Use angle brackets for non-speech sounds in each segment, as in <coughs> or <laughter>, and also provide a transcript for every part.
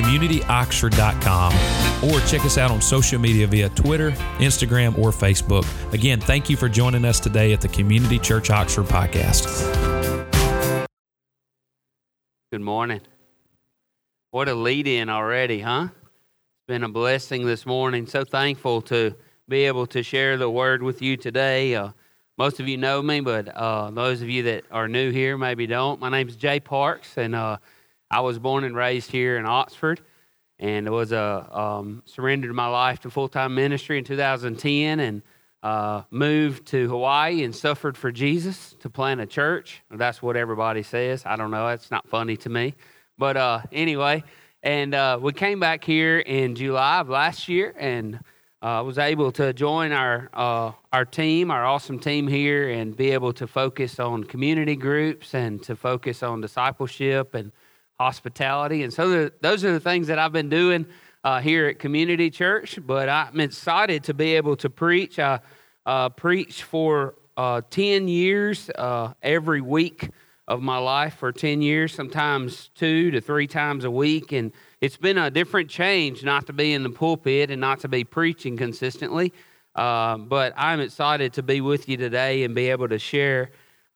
www.communityoxford.com or check us out on social media via Twitter, Instagram, or Facebook. Again, thank you for joining us today at the Community Church Oxford podcast. Good morning. What a lead in already, huh? It's been a blessing this morning. So thankful to be able to share the word with you today. Uh, most of you know me, but uh, those of you that are new here maybe don't. My name is Jay Parks, and uh, I was born and raised here in Oxford and was a um, surrendered my life to full-time ministry in 2010 and uh, moved to hawaii and suffered for jesus to plant a church. That's what everybody says. I don't know. It's not funny to me. But uh, anyway and uh, we came back here in july of last year and uh, was able to join our uh, our team, our awesome team here, and be able to focus on community groups and to focus on discipleship and hospitality. And so those are the things that I've been doing uh, here at Community Church. But I'm excited to be able to preach. I uh, preach for uh, 10 years uh, every week of my life for 10 years, sometimes two to three times a week. And it's been a different change not to be in the pulpit and not to be preaching consistently. Uh, but I'm excited to be with you today and be able to share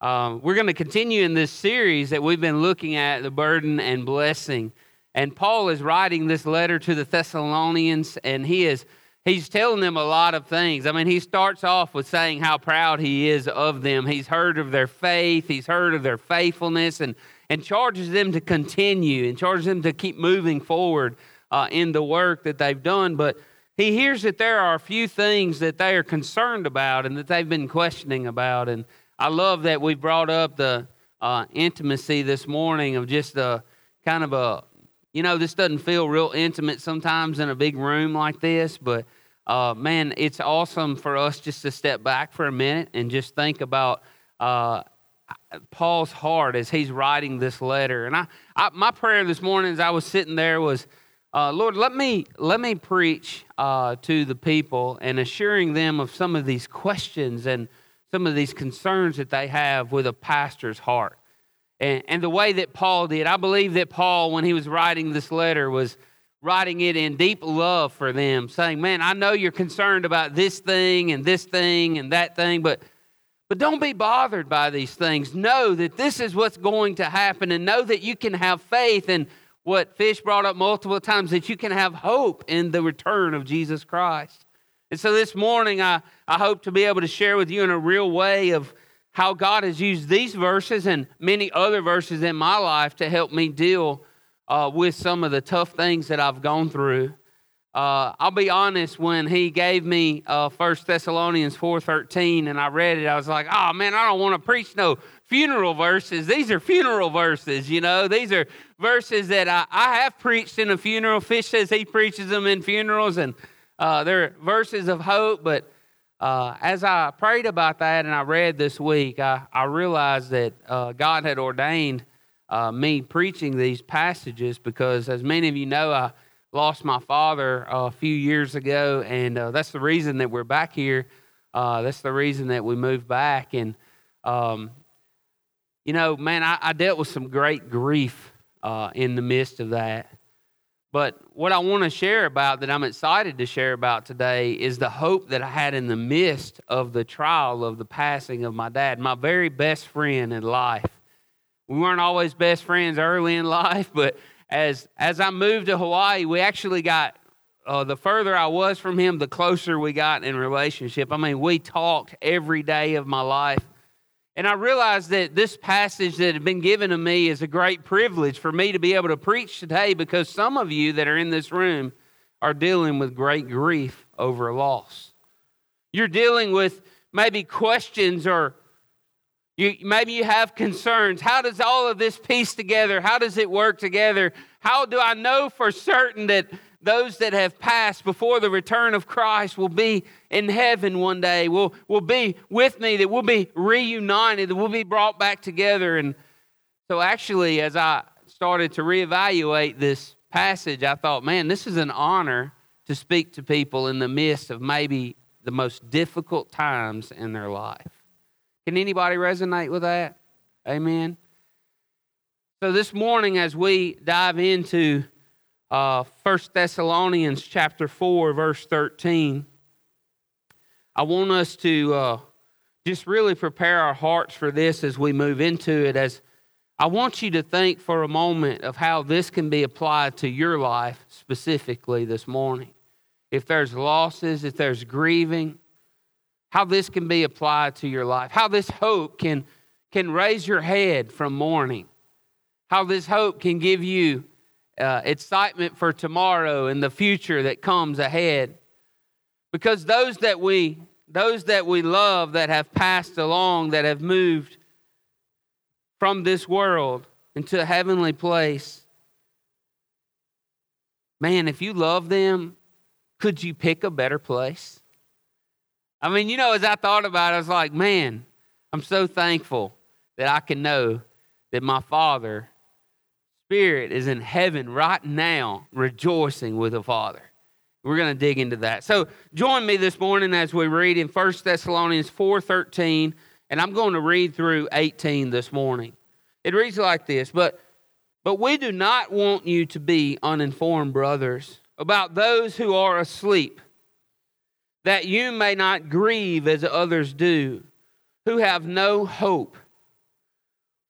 um, we're going to continue in this series that we've been looking at the burden and blessing. And Paul is writing this letter to the Thessalonians, and he is he's telling them a lot of things. I mean, he starts off with saying how proud he is of them. He's heard of their faith, he's heard of their faithfulness, and and charges them to continue and charges them to keep moving forward uh, in the work that they've done. But he hears that there are a few things that they are concerned about and that they've been questioning about, and I love that we brought up the uh, intimacy this morning of just a kind of a, you know, this doesn't feel real intimate sometimes in a big room like this, but uh, man, it's awesome for us just to step back for a minute and just think about uh, Paul's heart as he's writing this letter. And I, I, my prayer this morning as I was sitting there was, uh, Lord, let me let me preach uh, to the people and assuring them of some of these questions and some of these concerns that they have with a pastor's heart. And, and the way that Paul did, I believe that Paul, when he was writing this letter, was writing it in deep love for them, saying, Man, I know you're concerned about this thing and this thing and that thing, but but don't be bothered by these things. Know that this is what's going to happen and know that you can have faith in what Fish brought up multiple times that you can have hope in the return of Jesus Christ. And so this morning, I, I hope to be able to share with you in a real way of how God has used these verses and many other verses in my life to help me deal uh, with some of the tough things that I've gone through. Uh, I'll be honest, when he gave me uh, 1 Thessalonians 4.13 and I read it, I was like, oh man, I don't want to preach no funeral verses. These are funeral verses, you know. These are verses that I, I have preached in a funeral. Fish says he preaches them in funerals, and uh, they're verses of hope, but uh, as I prayed about that and I read this week, I, I realized that uh, God had ordained uh, me preaching these passages because, as many of you know, I lost my father a few years ago, and uh, that's the reason that we're back here. Uh, that's the reason that we moved back. And, um, you know, man, I, I, dealt with some great grief in the midst of that. But what I want to share about that I'm excited to share about today is the hope that I had in the midst of the trial of the passing of my dad, my very best friend in life. We weren't always best friends early in <laughs> life, but as as I moved to Hawaii, we actually got uh, the further I was from him, the closer we got in relationship. I mean, we talked every day of my life. And I realized that this passage that had been given to me is a great privilege for me to be able to preach today because some of you that are in this room are dealing with great grief over loss. You're dealing with maybe questions or you, maybe you have concerns. How does all of this piece together? How does it work together? How do I know for certain that those that have passed before the return of Christ will be in heaven one day, will, will be with me, that we'll be reunited, that we'll be brought back together. And so, actually, as I started to reevaluate this passage, I thought, man, this is an honor to speak to people in the midst of maybe the most difficult times in their life. Can anybody resonate with that? Amen. So this morning, as we dive into uh, 1 Thessalonians chapter 4, verse 13, I want us to uh, just really prepare our hearts for this as we move into it. As I want you to think for a moment of how this can be applied to your life specifically this morning. If there's losses, if there's grieving, how this can be applied to your life, how this hope can, can raise your head from mourning how this hope can give you uh, excitement for tomorrow and the future that comes ahead. Because those that we those that we love that have passed along, that have moved from this world into a heavenly place, man, if you love them, could you pick a better place? I mean, you know, as I thought about it, I was like, man, I'm so thankful that I can know that my Father spirit is in heaven right now, rejoicing with the Father. We're going to dig into that. So join me this morning as we read in 1 Thessalonians 4:13, and I'm going to read through 18 this morning. It reads like this, but but we do not want you to be uninformed, brothers, about those who are asleep, that you may not grieve as others do, who have no hope.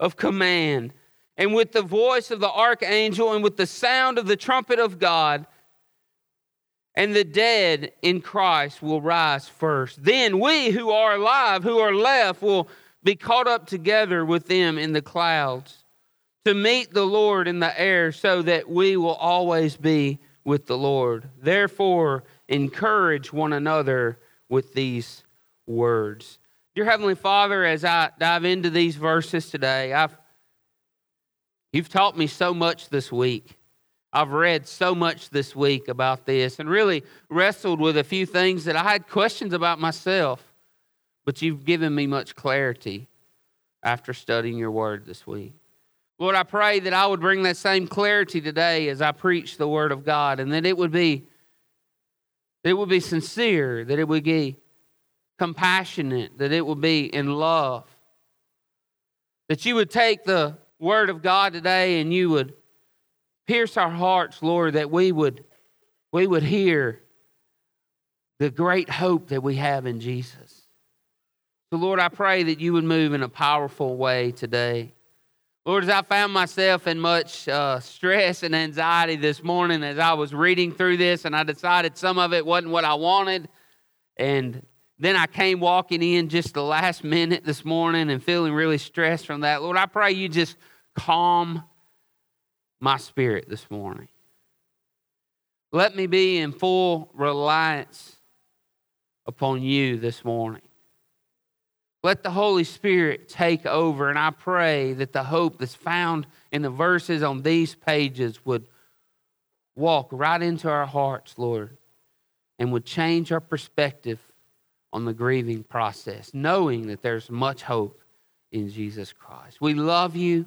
of command, and with the voice of the archangel, and with the sound of the trumpet of God. And the dead in Christ will rise first. Then we who are alive, who are left, will be caught up together with them in the clouds to meet the Lord in the air, so that we will always be with the Lord. Therefore, encourage one another with these words. Dear Heavenly Father, as I dive into these verses today, I've, you've taught me so much this week. I've read so much this week about this and really wrestled with a few things that I had questions about myself, but you've given me much clarity after studying your word this week. Lord, I pray that I would bring that same clarity today as I preach the word of God and that it would be it would be sincere, that it would be compassionate, that it will be in love. That you would take the word of God today and you would pierce our hearts, Lord, that we would we would hear the great hope that we have in Jesus. So, Lord, I pray that you would move in a powerful way today. Lord, as I found myself in much uh, stress and anxiety this morning as I was reading through this, and I decided some of it wasn't what I wanted, and then I came walking in just the last minute this morning and feeling really stressed from that. Lord, I pray you just calm my spirit this morning. Let me be in full reliance upon you this morning. Let the Holy Spirit take over, and I pray that the hope that's found in the verses on these pages would walk right into our hearts, Lord, and would change our perspective on the grieving process, knowing that there's much hope in Jesus Christ. We love you.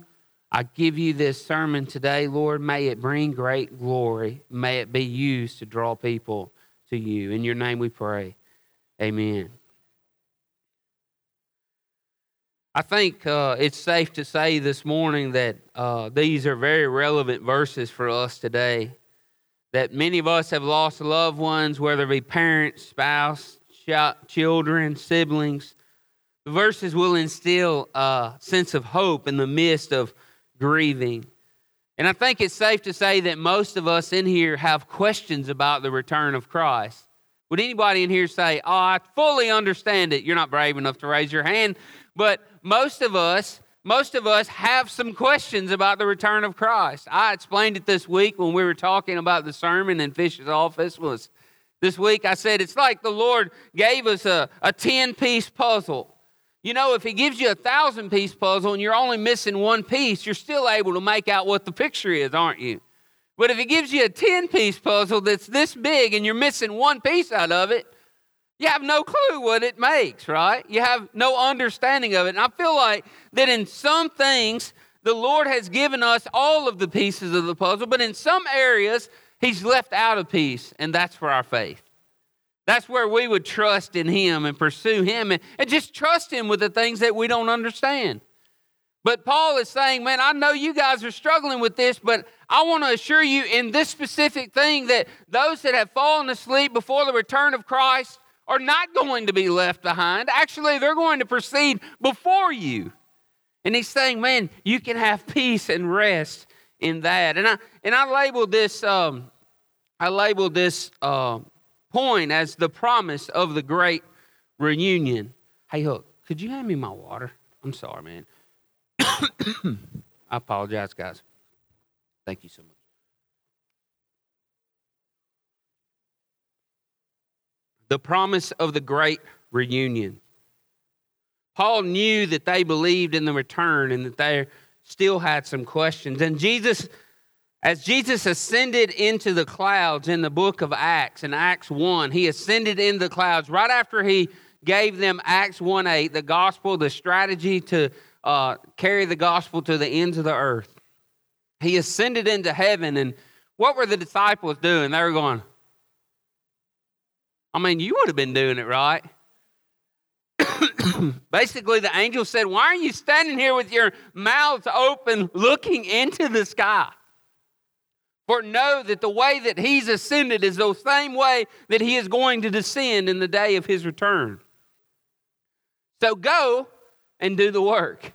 I give you this sermon today, Lord. May it bring great glory. May it be used to draw people to you. In your name we pray. Amen. I think uh, it's safe to say this morning that uh, these are very relevant verses for us today. That many of us have lost loved ones, whether it be parents, spouse, children, siblings. The verses will instill a sense of hope in the midst of grieving. And I think it's safe to say that most of us in here have questions about the return of Christ. Would anybody in here say, Oh, I fully understand it? You're not brave enough to raise your hand, but most of us, most of us have some questions about the return of Christ. I explained it this week when we were talking about the sermon in Fish's office was this week I said it's like the Lord gave us a, a 10 piece puzzle. You know, if He gives you a thousand piece puzzle and you're only missing one piece, you're still able to make out what the picture is, aren't you? But if He gives you a 10 piece puzzle that's this big and you're missing one piece out of it, you have no clue what it makes, right? You have no understanding of it. And I feel like that in some things, the Lord has given us all of the pieces of the puzzle, but in some areas, He's left out of peace, and that's for our faith. That's where we would trust in Him and pursue Him and, and just trust Him with the things that we don't understand. But Paul is saying, man, I know you guys are struggling with this, but I want to assure you in this specific thing that those that have fallen asleep before the return of Christ are not going to be left behind. Actually, they're going to proceed before you. And he's saying, man, you can have peace and rest in that. And I and I labeled this um, I labeled this uh, point as the promise of the great reunion. Hey, Hook, could you hand me my water? I'm sorry, man. <coughs> I apologize, guys. Thank you so much. The promise of the great reunion. Paul knew that they believed in the return and that they still had some questions. And Jesus as Jesus ascended into the clouds in the book of Acts, in Acts 1, he ascended in the clouds right after he gave them Acts 1 8, the gospel, the strategy to uh, carry the gospel to the ends of the earth. He ascended into heaven, and what were the disciples doing? They were going, I mean, you would have been doing it, right? <coughs> Basically, the angel said, Why are you standing here with your mouths open looking into the sky? For know that the way that he's ascended is the same way that he is going to descend in the day of his return. So go and do the work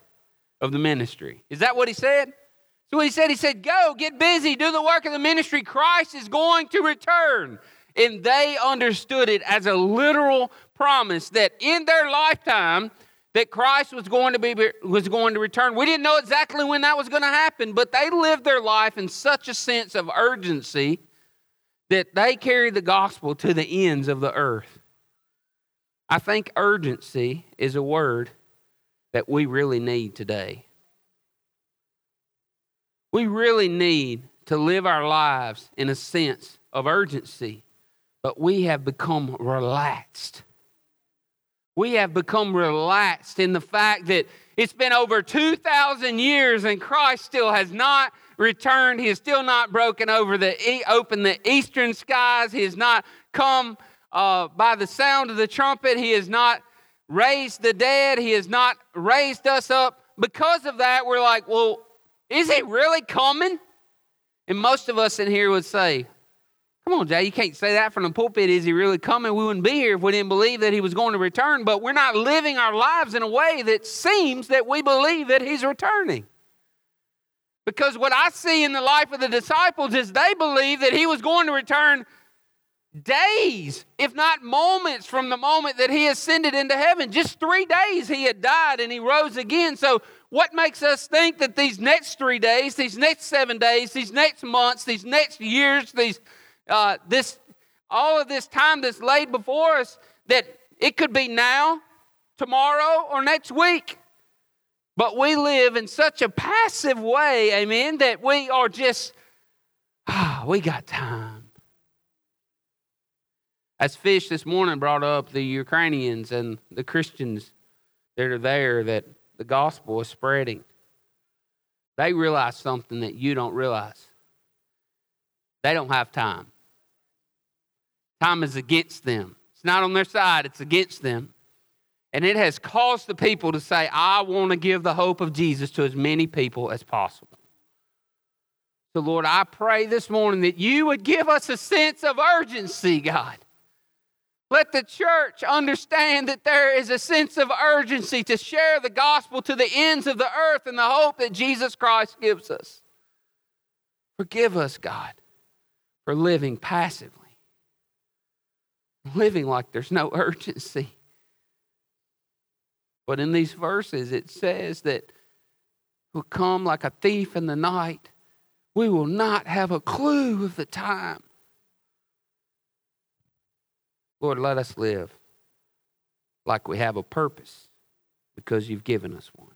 of the ministry. Is that what he said? So what he said, he said, Go, get busy, do the work of the ministry. Christ is going to return. And they understood it as a literal promise that in their lifetime, that Christ was going to be was going to return. We didn't know exactly when that was going to happen, but they lived their life in such a sense of urgency that they carried the gospel to the ends of the earth. I think urgency is a word that we really need today. We really need to live our lives in a sense of urgency, but we have become relaxed we have become relaxed in the fact that it's been over 2,000 years and Christ still has not returned. He has still not broken over the, open the eastern skies. He has not come uh, by the sound of the trumpet. He has not raised the dead. He has not raised us up. Because of that, we're like, well, is he really coming? And most of us in here would say, Come on, Jay, you can't say that from the pulpit. Is he really coming? We wouldn't be here if we didn't believe that he was going to return, but we're not living our lives in a way that seems that we believe that he's returning. Because what I see in the life of the disciples is they believe that he was going to return days, if not moments, from the moment that he ascended into heaven. Just three days he had died and he rose again. So, what makes us think that these next three days, these next seven days, these next months, these next years, these uh, this, all of this time that's laid before us, that it could be now, tomorrow, or next week. But we live in such a passive way, amen, that we are just, ah, we got time. As Fish this morning brought up the Ukrainians and the Christians that are there, that the gospel is spreading. They realize something that you don't realize. They don't have time. Time is against them. It's not on their side, it's against them. And it has caused the people to say, I want to give the hope of Jesus to as many people as possible. So, Lord, I pray this morning that you would give us a sense of urgency, God. Let the church understand that there is a sense of urgency to share the gospel to the ends of the earth and the hope that Jesus Christ gives us. Forgive us, God, for living passively, living like there's no <laughs> urgency. But in these verses, it says that will come like a thief in the night. We will not have a clue of the time. Lord, let us live like we have a purpose because you've given us one.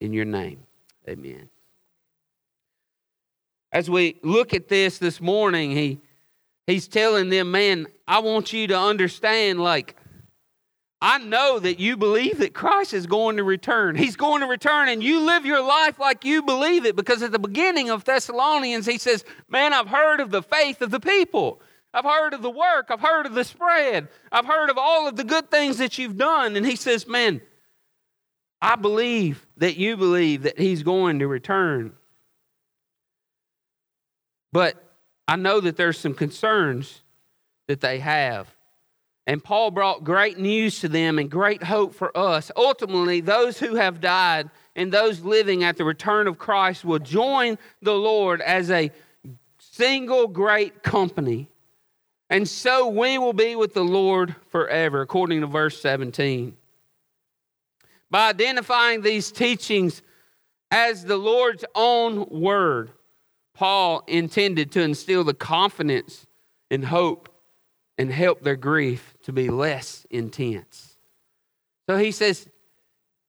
In your name, amen. As we look at this this morning, he, he's telling them, man, I want you to understand, like, I know that you believe that Christ is going to return. He's going to return, and you live your life like you believe it because at the beginning of Thessalonians, he says, Man, I've heard of the faith of the people. I've heard of the work. I've heard of the spread. I've heard of all of the good things that you've done. And he says, Man, I believe that you believe that he's going to return. But I know that there's some concerns that they have. And Paul brought great news to them and great hope for us. Ultimately, those who have died and those living at the return of Christ will join the Lord as a single great company. And so we will be with the Lord forever, according to verse 17. By identifying these teachings as the Lord's own word, Paul intended to instill the confidence and hope and help their grief to be less intense. So he says,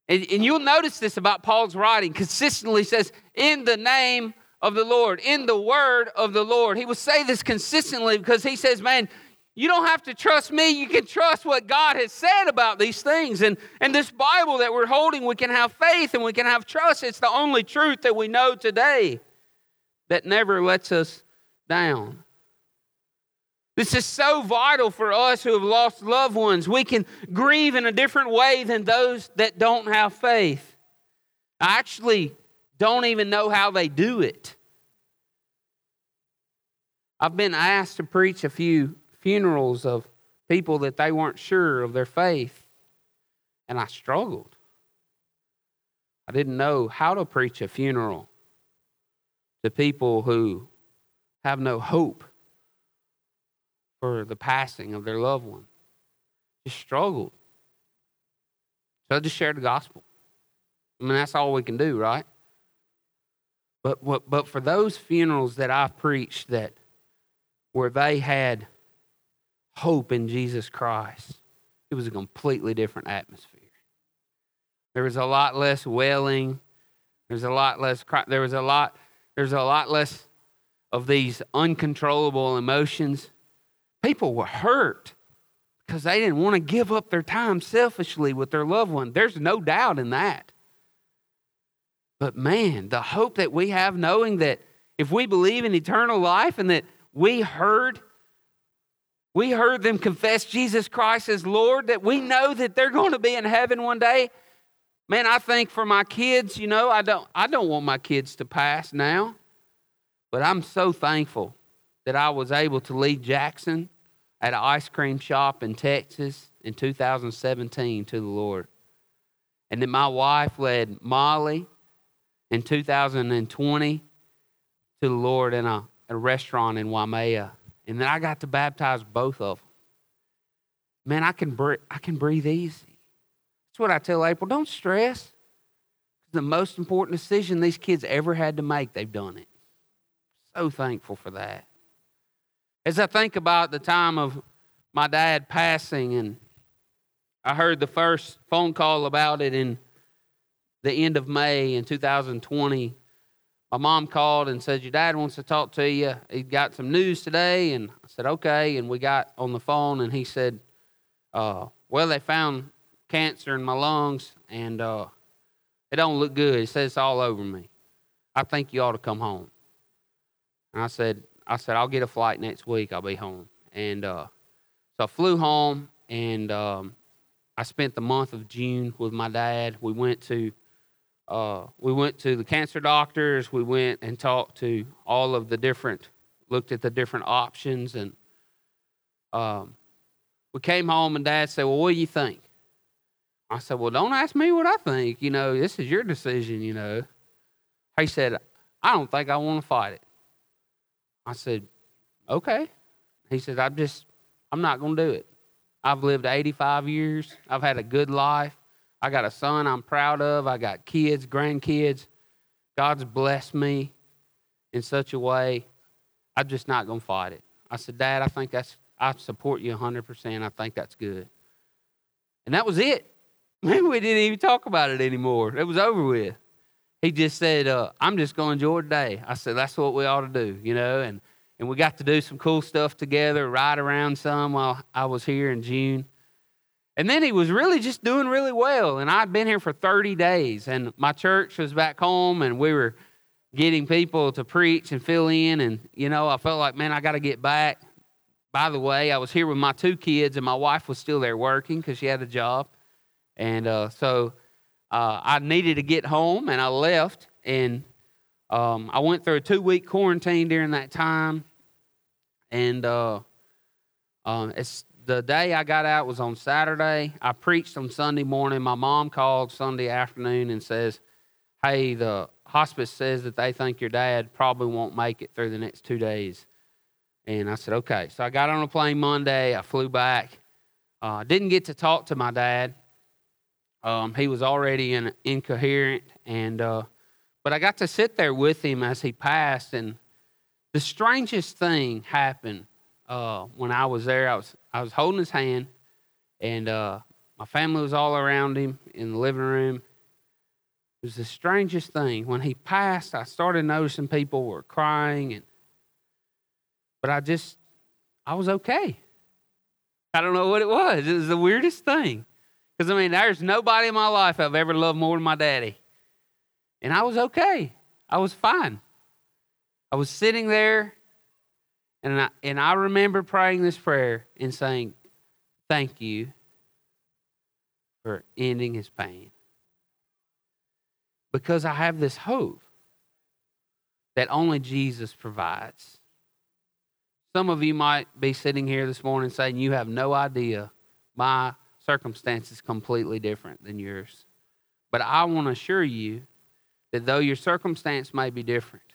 and, and you'll notice this about Paul's writing, consistently says, in the name of the Lord, in the word of the Lord. He will say this consistently because he says, man, you don't have to trust me. You can trust what God has said about these things. And, and this Bible that we're holding, we can have faith and we can have trust. It's the only truth that we know today that never lets us down. This is so vital for us who have lost loved ones. We can grieve in a different way than those that don't have faith. I actually don't even know how they do it. I've been asked to preach a few funerals of people that they weren't sure of their faith, and I struggled. I didn't know how to preach a funeral to people who have no hope for the passing of their loved one. Just struggled. So just share the gospel. I mean, that's all we can do, right? But, but, but for those funerals that I preached that where they had hope in Jesus Christ, it was a completely different atmosphere. There was a lot less wailing. There's a lot less. There was a lot. There's a lot less of these uncontrollable emotions. People were hurt because they didn't want to give up their time selfishly with their loved one. There's no doubt in that. But man, the hope that we have knowing that if we believe in eternal life and that we heard we heard them confess Jesus Christ as Lord, that we know that they're going to be in heaven one day. Man, I think for my kids, you know, I don't I don't want my kids to pass now. But I'm so thankful that I was able to lead Jackson at an ice cream shop in Texas in 2017 to the Lord. And then my wife led Molly in 2020 to the Lord in a, a restaurant in Waimea. And then I got to baptize both of them. Man, I can, breathe, I can breathe easy. That's what I tell April. Don't stress. The most important decision these kids ever had to make, they've done it. So thankful for that. As I think about the time of my dad passing, and I heard the first phone call about it in the end of May in 2020. My mom called and said, Your dad wants to talk to you. He got some news today. And I said, Okay. And we got on the phone, and he said, uh, Well, they found cancer in my lungs, and uh, it don't look good. He says it's all over me. I think you ought to come home. And I said, I said, I'll get a flight next week. I'll be home. And uh, so I flew home and um, I spent the month of June with my dad. We went to uh, we went to the cancer doctors. We went and talked to all of the different, looked at the different options, and um, we came home. And Dad said, "Well, what do you think?" I said, "Well, don't ask me what I think. You know, this is your decision. You know." He said, "I don't think I want to fight it." I said, okay. He said, I'm just, I'm not going to do it. I've lived 85 years. I've had a good life. I got a son I'm proud of. I got kids, grandkids. God's blessed me in such a way. I'm just not going to fight it. I said, Dad, I think that's, I support you 100%. I think that's good. And that was it. Man, we didn't even talk about it anymore. It was over with. He just said, uh, I'm just going to enjoy the day. I said, that's what we ought to do, you know, and and we got to do some cool stuff together, ride around some while I was here in June. And then he was really just doing really well. And I'd been here for 30 days, and my church was back home, and we were getting people to preach and fill in. And, you know, I felt like, man, I got to get back. By the way, I was here with my two kids, and my wife was still there working because she had a job. And uh, so uh, I needed to get home, and I left. And um, I went through a two week quarantine during that time. And uh, um, the day I got out was on Saturday. I preached on Sunday morning. My mom called Sunday afternoon and says, "Hey, the hospice says that they think your dad probably won't make it through the next two days." And I said, "Okay." So I got on a plane Monday. I flew back. Uh, didn't get to talk to my dad. Um, he was already in, incoherent, and uh, but I got to sit there with him as he passed, and the strangest thing happened uh, when I was there. I was I was holding his hand, and uh, my family was all around him in the living room. It was the strangest thing. When he passed, I started noticing people were crying, and but I just I was okay. I don't know what it was. It was the weirdest thing. Because I mean, there's nobody in my life I've ever loved more than my daddy. And I was okay. I was fine. I was sitting there, and I, and I remember praying this prayer and saying, Thank you for ending his pain. Because I have this hope that only Jesus provides. Some of you might be sitting here this morning saying, You have no idea. My circumstance is completely different than yours. But I want to assure you that though your circumstance may be different,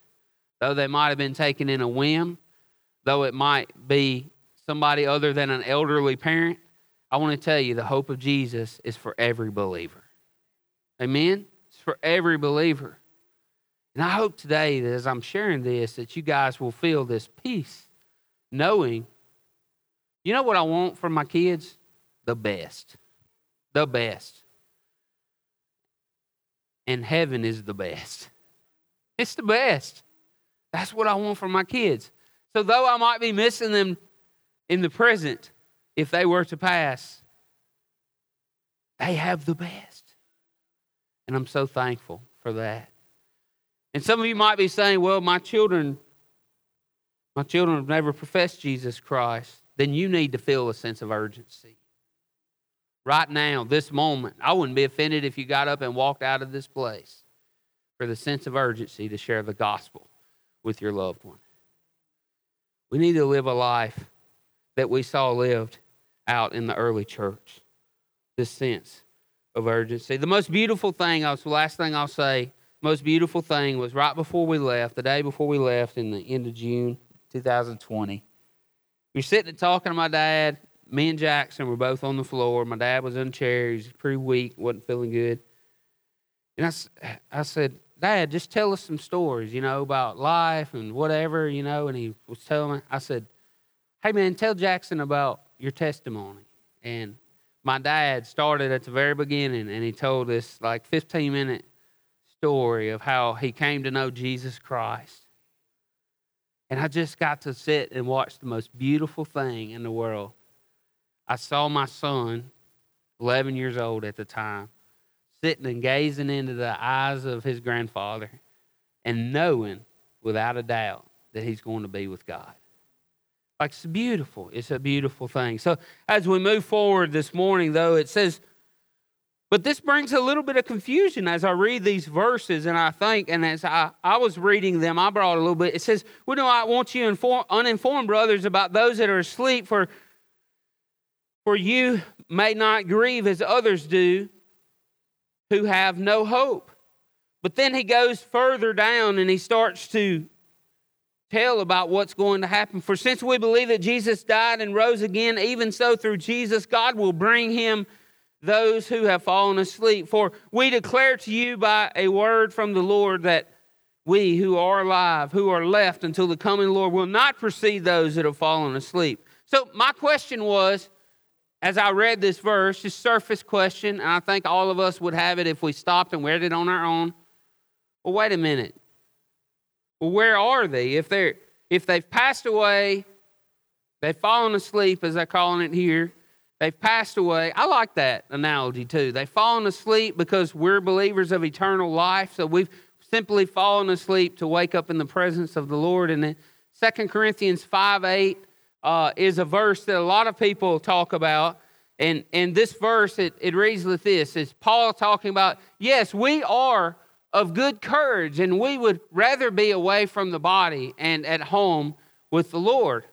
though they might have been taken in a whim, though it might be somebody other than an elderly parent, I want to tell you the hope of Jesus is for every believer. Amen? It's for every believer. And I hope today that as I'm sharing this, that you guys will feel this peace, knowing, you know what I want from my kids? The best. The best. And heaven is the best. It's the best. That's what I want for my kids. So, though I might be missing them in the present, if they were to pass, they have the best. And I'm so thankful for that. And some of you might be saying, well, my children, my children have never professed Jesus Christ. Then you need to feel a sense of urgency. Right now, this moment, I wouldn't be offended if you got up and walked out of this place for the sense of urgency to share the gospel with your loved one. We need to live a life that we saw lived out in the early church. This sense of urgency. The most beautiful thing, I was, the last thing I'll say, most beautiful thing was right before we left, the day before we left in the end of June 2020. We were sitting and talking to my dad. Me and Jackson were both on the floor. My dad was in a chair. He was pretty weak, wasn't feeling good. And I, I said, Dad, just tell us some stories, you know, about life and whatever, you know. And he was telling me, I said, Hey, man, tell Jackson about your testimony. And my dad started at the very beginning and he told this like 15 minute story of how he came to know Jesus Christ. And I just got to sit and watch the most beautiful thing in the world. I saw my son, 11 years old at the time, sitting and gazing into the eyes of his grandfather and knowing without a doubt that he's going to be with God. Like it's beautiful. It's a beautiful thing. So as we move forward this morning, though, it says, but this brings a little bit of confusion as I read these verses, and I think, and as I, I was reading them, I brought a little bit. It says, We do not want you inform, uninformed, brothers, about those that are asleep, for, for you may not grieve as others do who have no hope. But then he goes further down and he starts to tell about what's going to happen. For since we believe that Jesus died and rose again, even so through Jesus, God will bring him those who have fallen asleep. For we declare to you by a word from the Lord that we who are alive, who are left until the coming Lord, will not precede those that have fallen asleep. So, my question was as I read this verse, just surface question, and I think all of us would have it if we stopped and read it on our own. Well, wait a minute. Well, where are they? If they're if they've passed away, they've fallen asleep, as they're calling it here. They've passed away. I like that analogy too. They've fallen asleep because we're believers of eternal life. So we've simply fallen asleep to wake up in the presence of the Lord. And then 2 Corinthians 5 8 uh, is a verse that a lot of people talk about. And, and this verse, it, it reads like this It's Paul talking about, yes, we are of good courage, and we would rather be away from the body and at home with the Lord.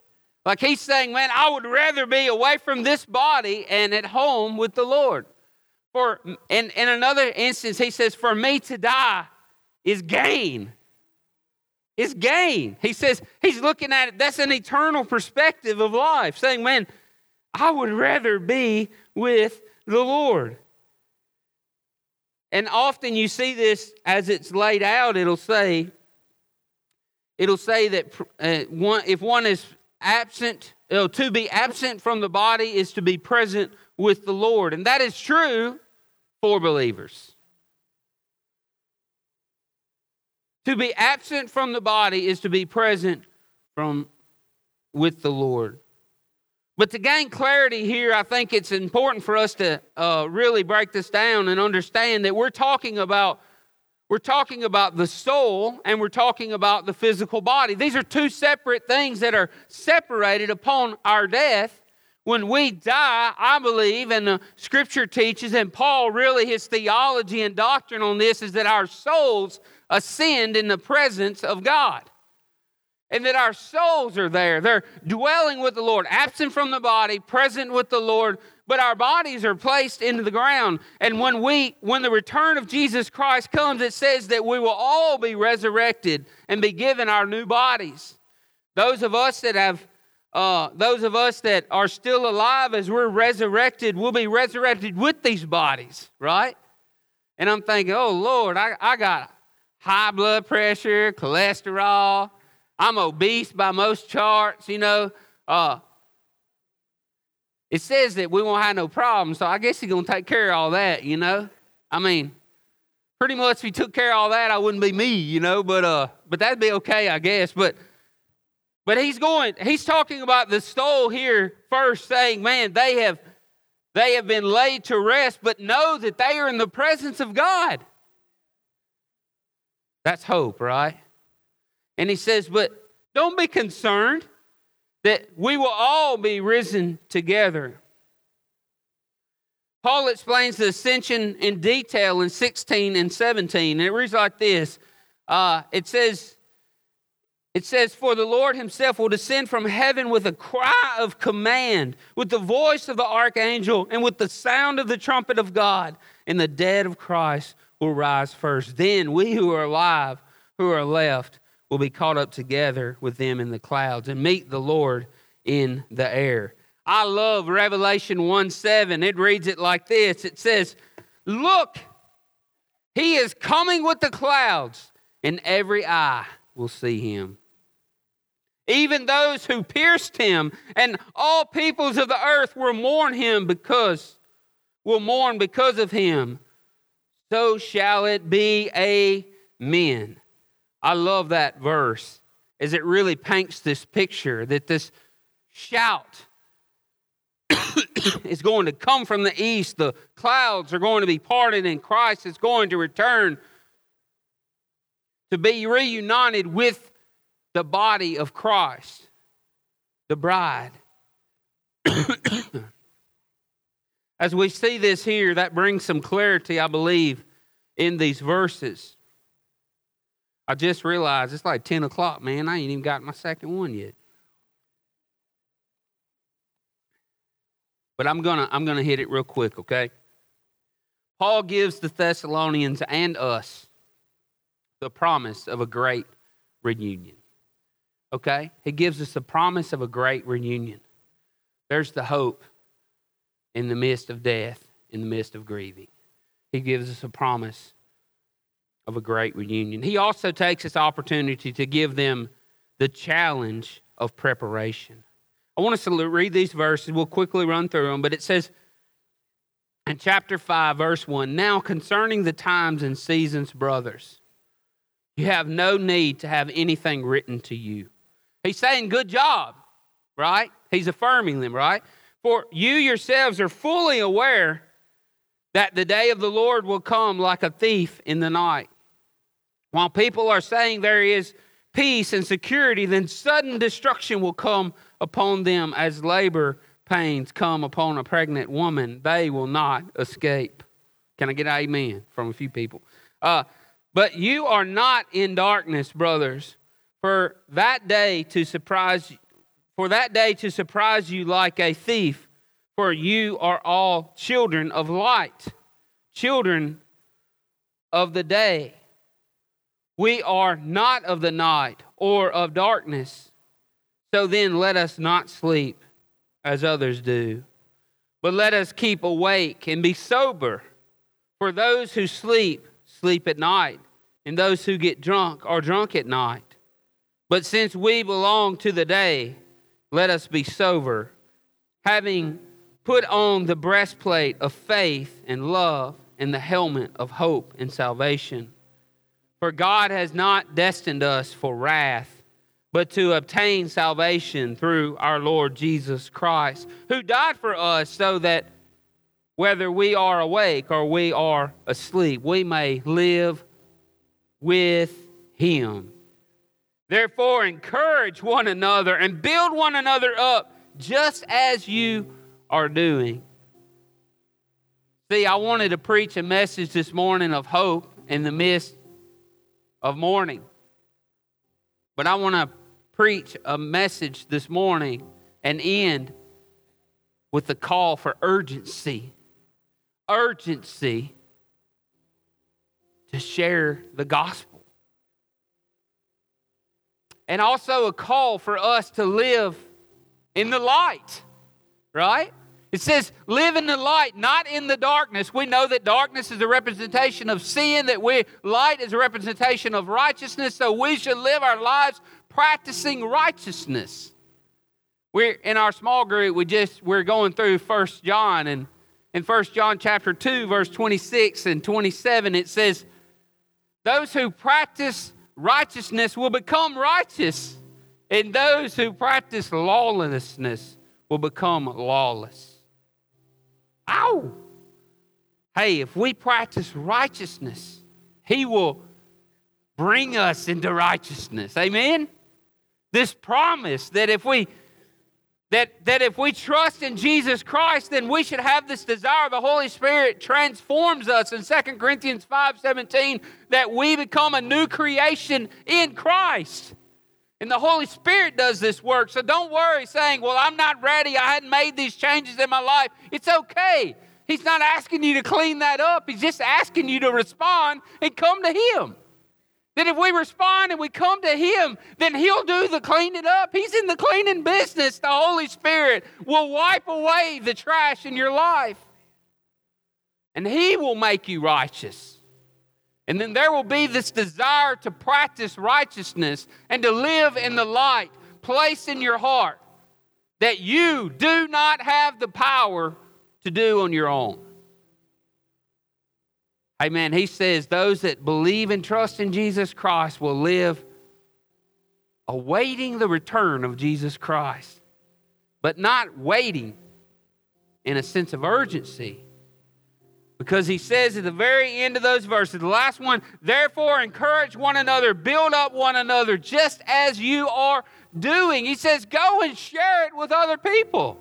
Like he's saying, man, I would rather be away from this body and at home with the Lord. For in, in another instance, he says, For me to die is gain. Is gain. He says, he's looking at it, that's an eternal perspective of life, saying, Man, I would rather be with the Lord. And often you see this as it's laid out, it'll say, it'll say that uh, one, if one is absent, uh, to be absent from the body is to be present with the Lord. And that is true for believers. To be absent from the body is to be present from with the Lord. But to gain clarity here, I think it's important for us to uh, really break this down and understand that we're talking about we're talking about the soul and we're talking about the physical body. These are two separate things that are separated upon our death. When we die, I believe, and the scripture teaches, and Paul really, his theology and doctrine on this is that our souls ascend in the presence of God and that our souls are there. They're dwelling with the Lord, absent from the body, present with the Lord, but our bodies are placed into the ground. And when we when the return of Jesus Christ comes, it says that we will all be resurrected and be given our new bodies. Those of us that have uh, those of us that are still alive as we're resurrected will be resurrected with these bodies, right? And I'm thinking, oh Lord, I, I got high blood pressure, cholesterol, I'm obese by most charts, you know. Uh, it says that we won't have no problems, so I guess he's going to take care of all that, you know. I mean, pretty much if he took care of all that, I wouldn't be me, you know. But uh, but that'd be okay, I guess. But but he's going. He's talking about the soul here first, saying, "Man, they have they have been laid to rest, but know that they are in the presence of God." That's hope, right? And he says, But don't be concerned that we will all be risen together. Paul explains the ascension in detail in 16 and 17, and it reads like this. Uh, it says, it says, For the Lord himself will descend from heaven with a cry of command, with the voice of the archangel, and with the sound of the trumpet of God, and the dead of Christ will rise first. Then we who are alive, who are left, will be caught up together with them in the clouds and meet the Lord in the air. I love Revelation 1 7. It reads it like this it says, Look, he is coming with the clouds, and every eye will see him. Even those who pierced him, and all peoples of the earth will mourn him because will mourn because of him. So shall it be. Amen. I love that verse as it really paints this picture that this shout <coughs> is going to come from the east. The clouds are going to be parted, and Christ is going to return to be reunited with the body of Christ, the bride. <coughs> As we see this here, that brings some clarity, I believe, in these verses. I just realized it's like 10 o'clock, man. I ain't even got my second one yet. But I'm gonna I'm gonna hit it real quick, okay? Paul gives the Thessalonians and us the promise of a great reunion. Okay? He gives us the promise of a great reunion. There's the hope in the midst of death, in the midst of grieving. He gives us a promise of a great reunion. He also takes this opportunity to give them the challenge of preparation. I want us to read these verses. We'll quickly run through them, but it says in chapter 5, verse 1 Now concerning the times and seasons, brothers, you have no need to have anything written to you. He's saying, Good job, right? He's affirming them, right? For you yourselves are fully aware that the day of the Lord will come like a thief in the night. While people are saying there is peace and security, then sudden destruction will come upon them as labor pains come upon a pregnant woman. They will not escape. Can I get amen from a few people? Uh, but you are not in darkness, brothers, for that day to surprise for that day to surprise you like a thief, for you are all children of light, children of the day. We are not of the night or of darkness. So then let us not sleep as others do, but let us keep awake and be sober. For those who sleep, sleep at night, and those who get drunk are drunk at night. But since we belong to the day, let us be sober, having put on the breastplate of faith and love and the helmet of hope and salvation. For God has not destined us for wrath, but to obtain salvation through our Lord Jesus Christ, who died for us so that whether we are awake or we are asleep, we may live with Him. Therefore, encourage one another and build one another up, just as you are doing. See, I wanted to preach a message this morning of hope in the midst of mourning. But I want to preach a message this morning and end with the call for urgency. Urgency to share the gospel. And also a call for us to live in the light, right? It says, live in the light, not in the darkness. We know that darkness is a representation of sin, that we light is a representation of righteousness, so we should live our lives practicing righteousness. We're in our small group, we just we're going through First John, and in First John chapter 2, verse 26 and 27, it says, Those who practice righteousness will become righteous, and those who practice lawlessness will become lawless. Ow! Hey, if we practice righteousness, He will bring us into righteousness. Amen? This promise that if we that, that if we trust in Jesus Christ, then we should have this desire. The Holy Spirit transforms us in 2 Corinthians 5 17, that we become a new creation in Christ. And the Holy Spirit does this work. So don't worry saying, Well, I'm not ready. I hadn't made these changes in my life. It's okay. He's not asking you to clean that up, He's just asking you to respond and come to Him. That if we respond and we come to Him, then He'll do the cleaning up. He's in the cleaning business. The Holy Spirit will wipe away the trash in your life, and He will make you righteous. And then there will be this desire to practice righteousness and to live in the light placed in your heart that you do not have the power to do on your own. Amen. He says those that believe and trust in Jesus Christ will live awaiting the return of Jesus Christ, but not waiting in a sense of urgency because he says at the very end of those verses, the last one, therefore encourage one another, build up one another, just as you are doing. He says, go and share it with other people.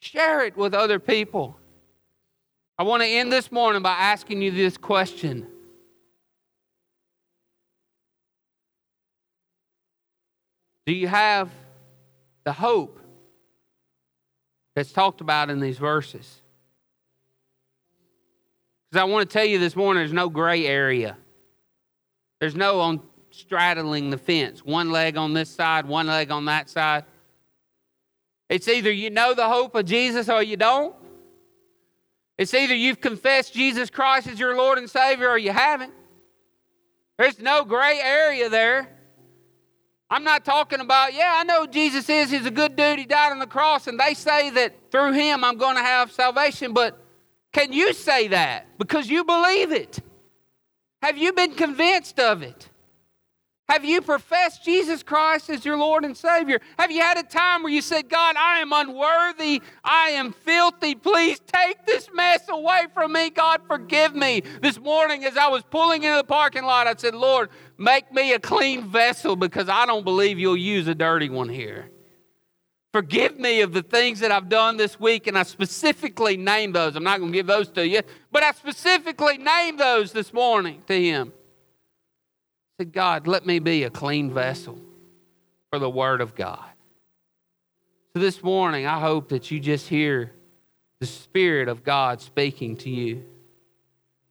Share it with other people. I want to end this morning by asking you this question. Do you have the hope that's talked about in these verses? Because I want to tell you this morning there's no gray area. There's no on straddling the fence, one leg on this side, one leg on that side. It's either you know the hope of Jesus or you don't. It's either you've confessed Jesus Christ as your Lord and Savior or you haven't. There's no gray area there. I'm not talking about, yeah, I know Jesus is. He's a good dude. He died on the cross, and they say that through him I'm going to have salvation. But can you say that because you believe it? Have you been convinced of it? Have you professed Jesus Christ as your Lord and Savior? Have you had a time where you said, God, I am unworthy. I am filthy. Please take this mess away from me. God, forgive me. This morning, as I was pulling into the parking lot, I said, Lord, make me a clean vessel because I don't believe you'll use a dirty one here. Forgive me of the things that I've done this week, and I specifically named those. I'm not going to give those to you, but I specifically named those this morning to Him God, let me be a clean vessel for the Word of God. So this morning, I hope that you just hear the Spirit of God speaking to you.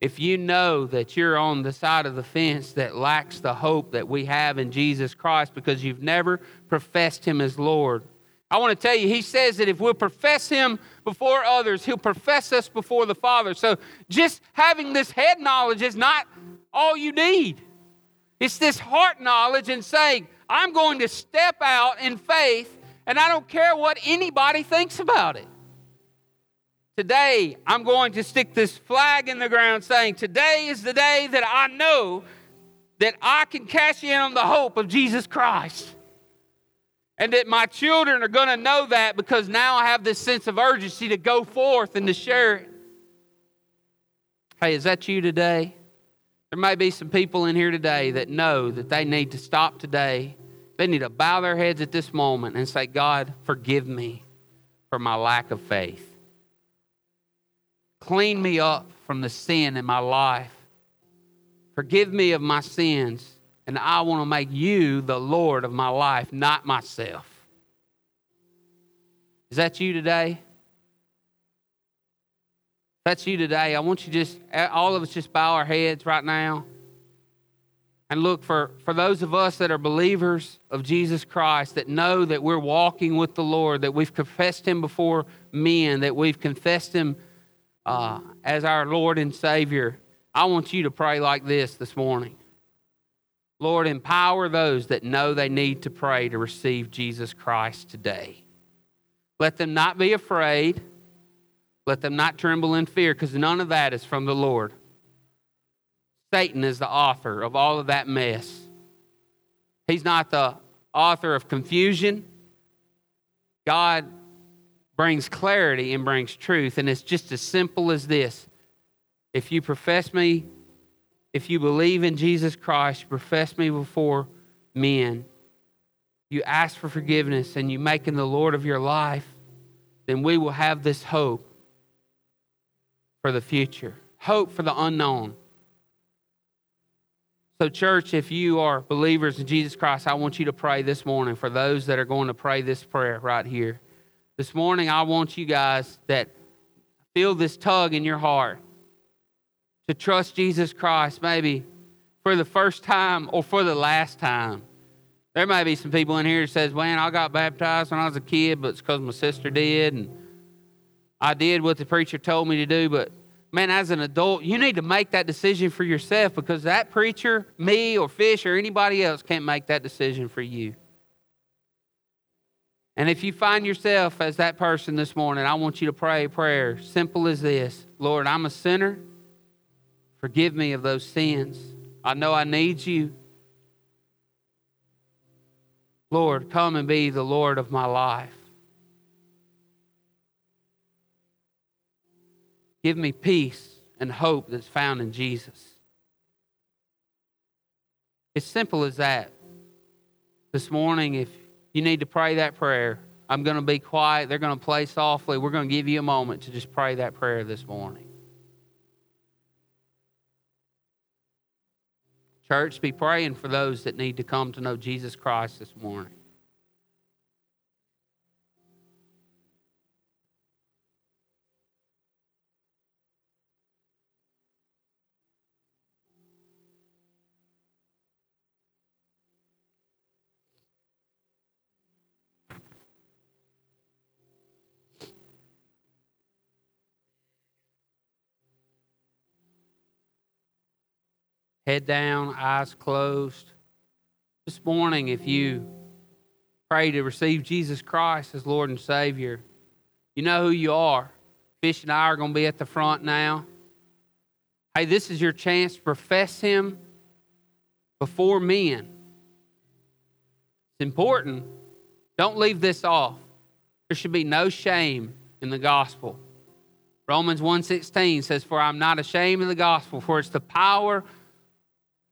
If you know that you're on the side of the fence that lacks the hope that we have in Jesus Christ because you've never professed Him as Lord, I want to tell you, He says that if we'll profess Him before others, He'll profess us before the Father. So just having this head knowledge is not all you need. It's this heart knowledge and saying, I'm going to step out in faith and I don't care what anybody thinks about it. Today, I'm going to stick this flag in the ground saying, Today is the day that I know that I can cash in on the hope of Jesus Christ. And that my children are going to know that because now I have this sense of urgency to go forth and to share it. Hey, is that you today? There may be some people in here today that know that they need to stop today. They need to bow their heads at this moment and say, God, forgive me for my lack of faith. Clean me up from the sin in my life. Forgive me of my sins, and I want to make you the Lord of my life, not myself. Is that you today? That's you today, I want you just, all of us just bow our heads right now. And look, for, for those of us that are believers of Jesus Christ, that know that we're walking with the Lord, that we've confessed Him before men, that we've confessed Him uh, as our Lord and Savior, I want you to pray like this this morning. Lord, empower those that know they need to pray to receive Jesus Christ today. Let them not be afraid. Let them not tremble in fear, because none of that is from the Lord. Satan is the author of all of that mess. He's not the author of confusion. God brings clarity and brings truth, and it's just as simple as this. If you profess me, if you believe in Jesus Christ, you profess me before men, you ask for forgiveness, and you make him the Lord of your life, then we will have this hope for the future, hope for the unknown. So, church, if you are believers in Jesus Christ, I want you to pray this morning for those that are going to pray this prayer right here. This morning, I want you guys that feel this tug in your heart to trust Jesus Christ, maybe for the first time or for the last time. There may be some people in here that says, "Man, I got baptized when I was a kid, but it's because my sister did, and I did what the preacher told me to do, but man, as an adult, you need to make that decision for yourself because that preacher, me, or Fish, or anybody else can't make that decision for you. And if you find yourself as that person this morning, I want you to pray a prayer simple as this Lord, I'm a sinner. Forgive me of those sins. I know I need you. Lord, come and be the Lord of my life. Give me peace and hope that's found in Jesus. It's simple as that. This morning, if you need to pray that prayer, I'm going to be quiet. They're going to play softly. We're going to give you a moment to just pray that prayer this morning. Church, be praying for those that need to come to know Jesus Christ this morning. Head down, eyes closed. This morning, if you pray to receive Jesus Christ as Lord and Savior, you know who you are. Fish and I are going to be at the front now. Hey, this is your chance to profess Him before men. It's important. Don't leave this off. There should be no shame in the gospel. Romans 1:16 says for I'm not ashamed of the gospel for it's the power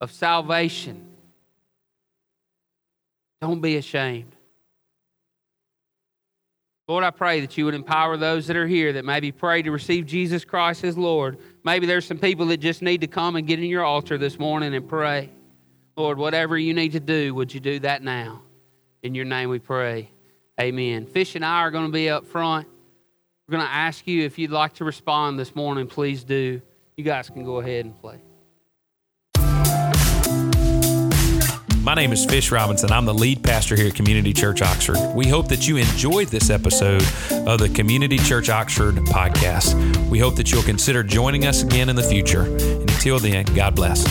of salvation. Don't be ashamed. Lord, I pray that you would empower those that are here that maybe pray to receive Jesus Christ as Lord. Maybe there's some people that just need to come and get in your altar this morning and pray. Lord, whatever you need to do, would you do that now? In your name we pray. Amen. Fish and I are going to be up front. We're going to ask you if you'd like to respond this morning, please do. You guys can go ahead and play. My name is Fish Robinson. I'm the lead pastor here at Community Church Oxford. We hope that you enjoyed this episode of the Community Church Oxford podcast. We hope that you'll consider joining us again in the future. And until then, God bless.